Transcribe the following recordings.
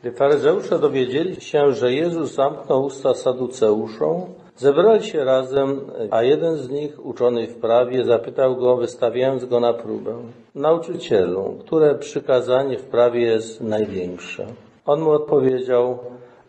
Gdy faryzeusze dowiedzieli się, że Jezus zamknął usta saduceuszom, zebrali się razem, a jeden z nich, uczony w prawie, zapytał go, wystawiając go na próbę. Nauczycielu, które przykazanie w prawie jest największe? On mu odpowiedział,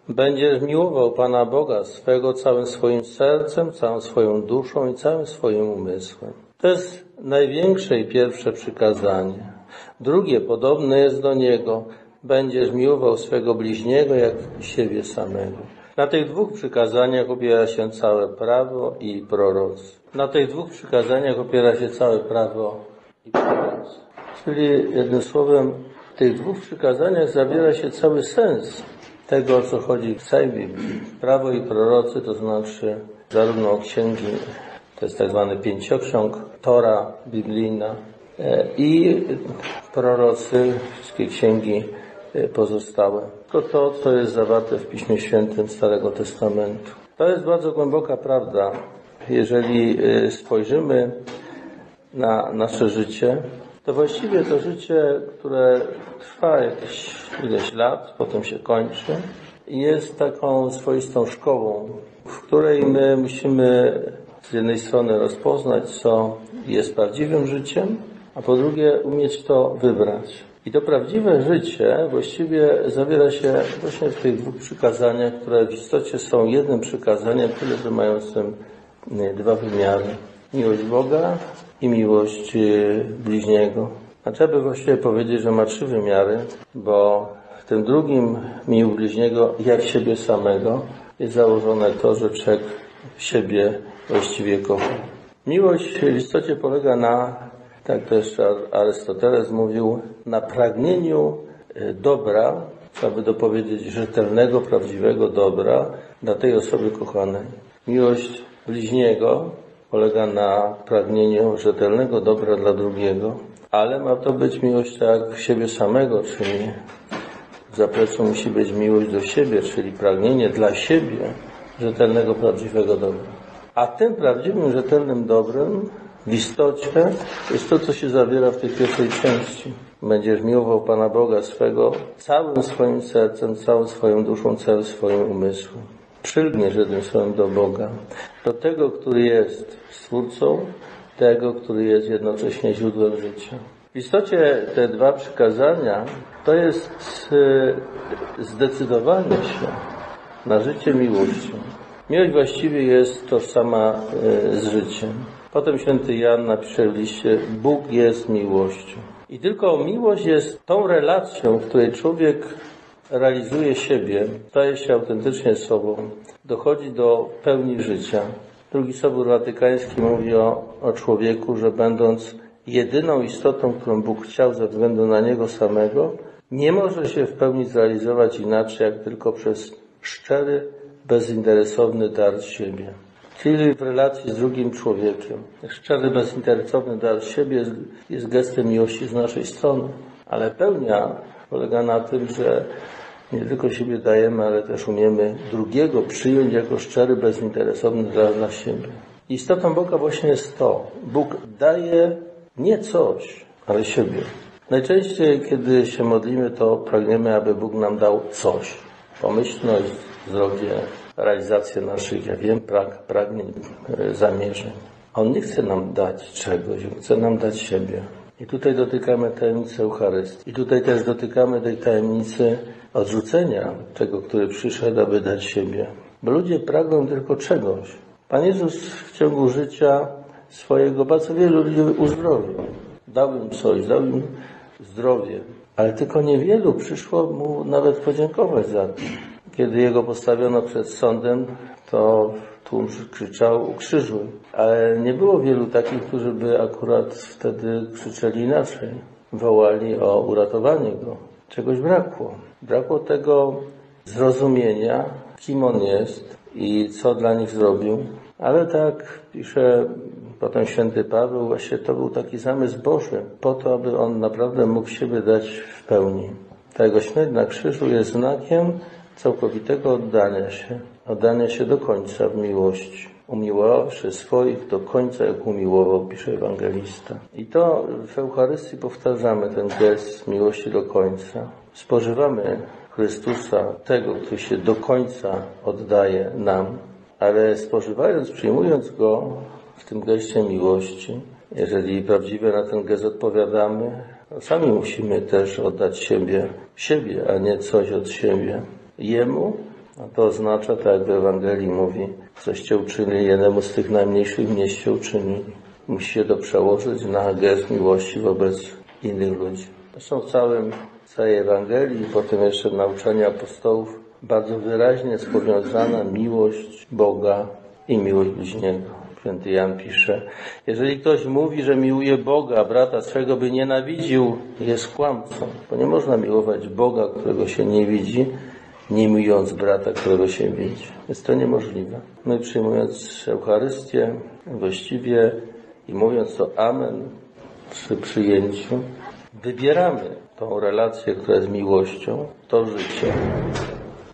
Będziesz miłował Pana Boga swego całym swoim sercem, całą swoją duszą i całym swoim umysłem. To jest największe i pierwsze przykazanie. Drugie podobne jest do niego. Będziesz miłował swego bliźniego jak siebie samego. Na tych dwóch przykazaniach opiera się całe prawo i proroctwo. Na tych dwóch przykazaniach opiera się całe prawo i proroctwo. Czyli jednym słowem, w tych dwóch przykazaniach zawiera się cały sens tego, o co chodzi w całej Biblii. Prawo i prorocy to znaczy zarówno księgi, to jest tak zwany pięcioksiąg, Tora biblijna i prorocy, wszystkie księgi pozostałe. To to, co jest zawarte w Piśmie Świętym Starego Testamentu. To jest bardzo głęboka prawda. Jeżeli spojrzymy na nasze życie, to właściwie to życie, które trwa jakieś ileś lat, potem się kończy, jest taką swoistą szkołą, w której my musimy z jednej strony rozpoznać, co jest prawdziwym życiem, a po drugie umieć to wybrać. I to prawdziwe życie właściwie zawiera się właśnie w tych dwóch przykazaniach, które w istocie są jednym przykazaniem, tyle że mającym dwa wymiary. Miłość Boga i miłość bliźniego. A trzeba by właściwie powiedzieć, że ma trzy wymiary, bo w tym drugim mił bliźniego jak siebie samego jest założone to, że człowiek siebie właściwie kocha. Miłość w istocie polega na, tak to jeszcze Arystoteles mówił, na pragnieniu dobra, trzeba by dopowiedzieć rzetelnego, prawdziwego dobra dla tej osoby kochanej. Miłość bliźniego polega na pragnieniu rzetelnego dobra dla drugiego, ale ma to być miłość tak siebie samego, czyli w zapleczu musi być miłość do siebie, czyli pragnienie dla siebie rzetelnego, prawdziwego dobra. A tym prawdziwym, rzetelnym dobrem w istocie jest to, co się zawiera w tej pierwszej części. Będziesz miłował Pana Boga swego całym swoim sercem, całą swoją duszą, całym swoim umysłem. Przylgniesz jednym słowem do Boga, do tego, który jest Stwórcą, tego, który jest jednocześnie źródłem życia. W istocie te dwa przykazania to jest zdecydowanie się na życie miłością. Miłość właściwie jest tożsama z życiem. Potem święty Jan napisze w liście, Bóg jest miłością. I tylko miłość jest tą relacją, w której człowiek realizuje siebie, staje się autentycznie sobą, dochodzi do pełni życia. Drugi Sobór Watykański mówi o, o człowieku, że będąc jedyną istotą, którą Bóg chciał ze względu na Niego samego, nie może się w pełni zrealizować inaczej, jak tylko przez szczery, bezinteresowny dar z siebie. Czyli w relacji z drugim człowiekiem. Szczery, bezinteresowny dar z siebie jest, gestem miłości z naszej strony. Ale pełnia polega na tym, że nie tylko siebie dajemy, ale też umiemy drugiego przyjąć jako szczery, bezinteresowny dar dla siebie. Istotą Boga właśnie jest to. Bóg daje nie coś, ale siebie. Najczęściej, kiedy się modlimy, to pragniemy, aby Bóg nam dał coś. Pomyślność, zdrowie, realizację naszych, ja wiem, prag, pragnień, zamierzeń. On nie chce nam dać czegoś, on chce nam dać siebie. I tutaj dotykamy tajemnicy Eucharystii. I tutaj też dotykamy tej tajemnicy odrzucenia tego, który przyszedł, aby dać siebie. Bo ludzie pragną tylko czegoś. Pan Jezus w ciągu życia swojego bardzo wielu ludzi uzdrowił. Dał im coś, dał im zdrowie. Ale tylko niewielu przyszło mu nawet podziękować za to. Kiedy jego postawiono przed sądem, to tłum krzyczał ukrzyżuj. Ale nie było wielu takich, którzy by akurat wtedy krzyczeli inaczej. Wołali o uratowanie go. Czegoś brakło. Brakło tego zrozumienia, kim on jest i co dla nich zrobił. Ale tak pisze potem święty Paweł, właśnie to był taki zamysł Boży, po to, aby on naprawdę mógł siebie dać w pełni. Ta jego śmierć na krzyżu jest znakiem całkowitego oddania się, oddania się do końca w miłości. Umiłowawszy swoich do końca, jak umiłował, pisze ewangelista. I to w Eucharystii powtarzamy ten gest miłości do końca. Spożywamy Chrystusa, tego, który się do końca oddaje nam, ale spożywając, przyjmując Go w tym geście miłości, jeżeli prawdziwie na ten gest odpowiadamy, sami musimy też oddać siebie, siebie, a nie coś od siebie. Jemu, a to oznacza, tak jak w Ewangelii mówi, coście uczynili jednemu z tych najmniejszych mieście uczynili. Musi się to przełożyć na gest miłości wobec innych ludzi. Zresztą w całym, całej Ewangelii potem jeszcze w nauczaniu apostołów bardzo wyraźnie jest powiązana miłość Boga i miłość bliźniego. Święty Jan pisze, jeżeli ktoś mówi, że miłuje Boga, brata swego by nienawidził, jest kłamcą, bo nie można miłować Boga, którego się nie widzi, nie miłując brata, którego się widzi. Jest to niemożliwe. My przyjmując Eucharystię właściwie i mówiąc to Amen przy przyjęciu, wybieramy tą relację, która jest miłością, to życie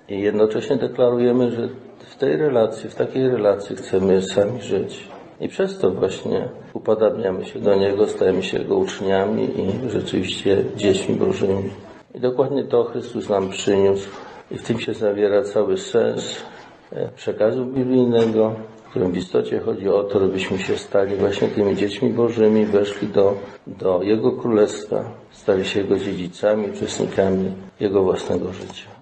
i jednocześnie deklarujemy, że w tej relacji, w takiej relacji chcemy sami żyć. I przez to właśnie upodabniamy się do Niego, stajemy się Jego uczniami i rzeczywiście dziećmi Bożymi. I dokładnie to Chrystus nam przyniósł i w tym się zawiera cały sens e, przekazu biblijnego, w którym w istocie chodzi o to, żebyśmy się stali właśnie tymi dziećmi Bożymi, weszli do, do Jego Królestwa, stali się Jego dziedzicami, uczestnikami Jego własnego życia.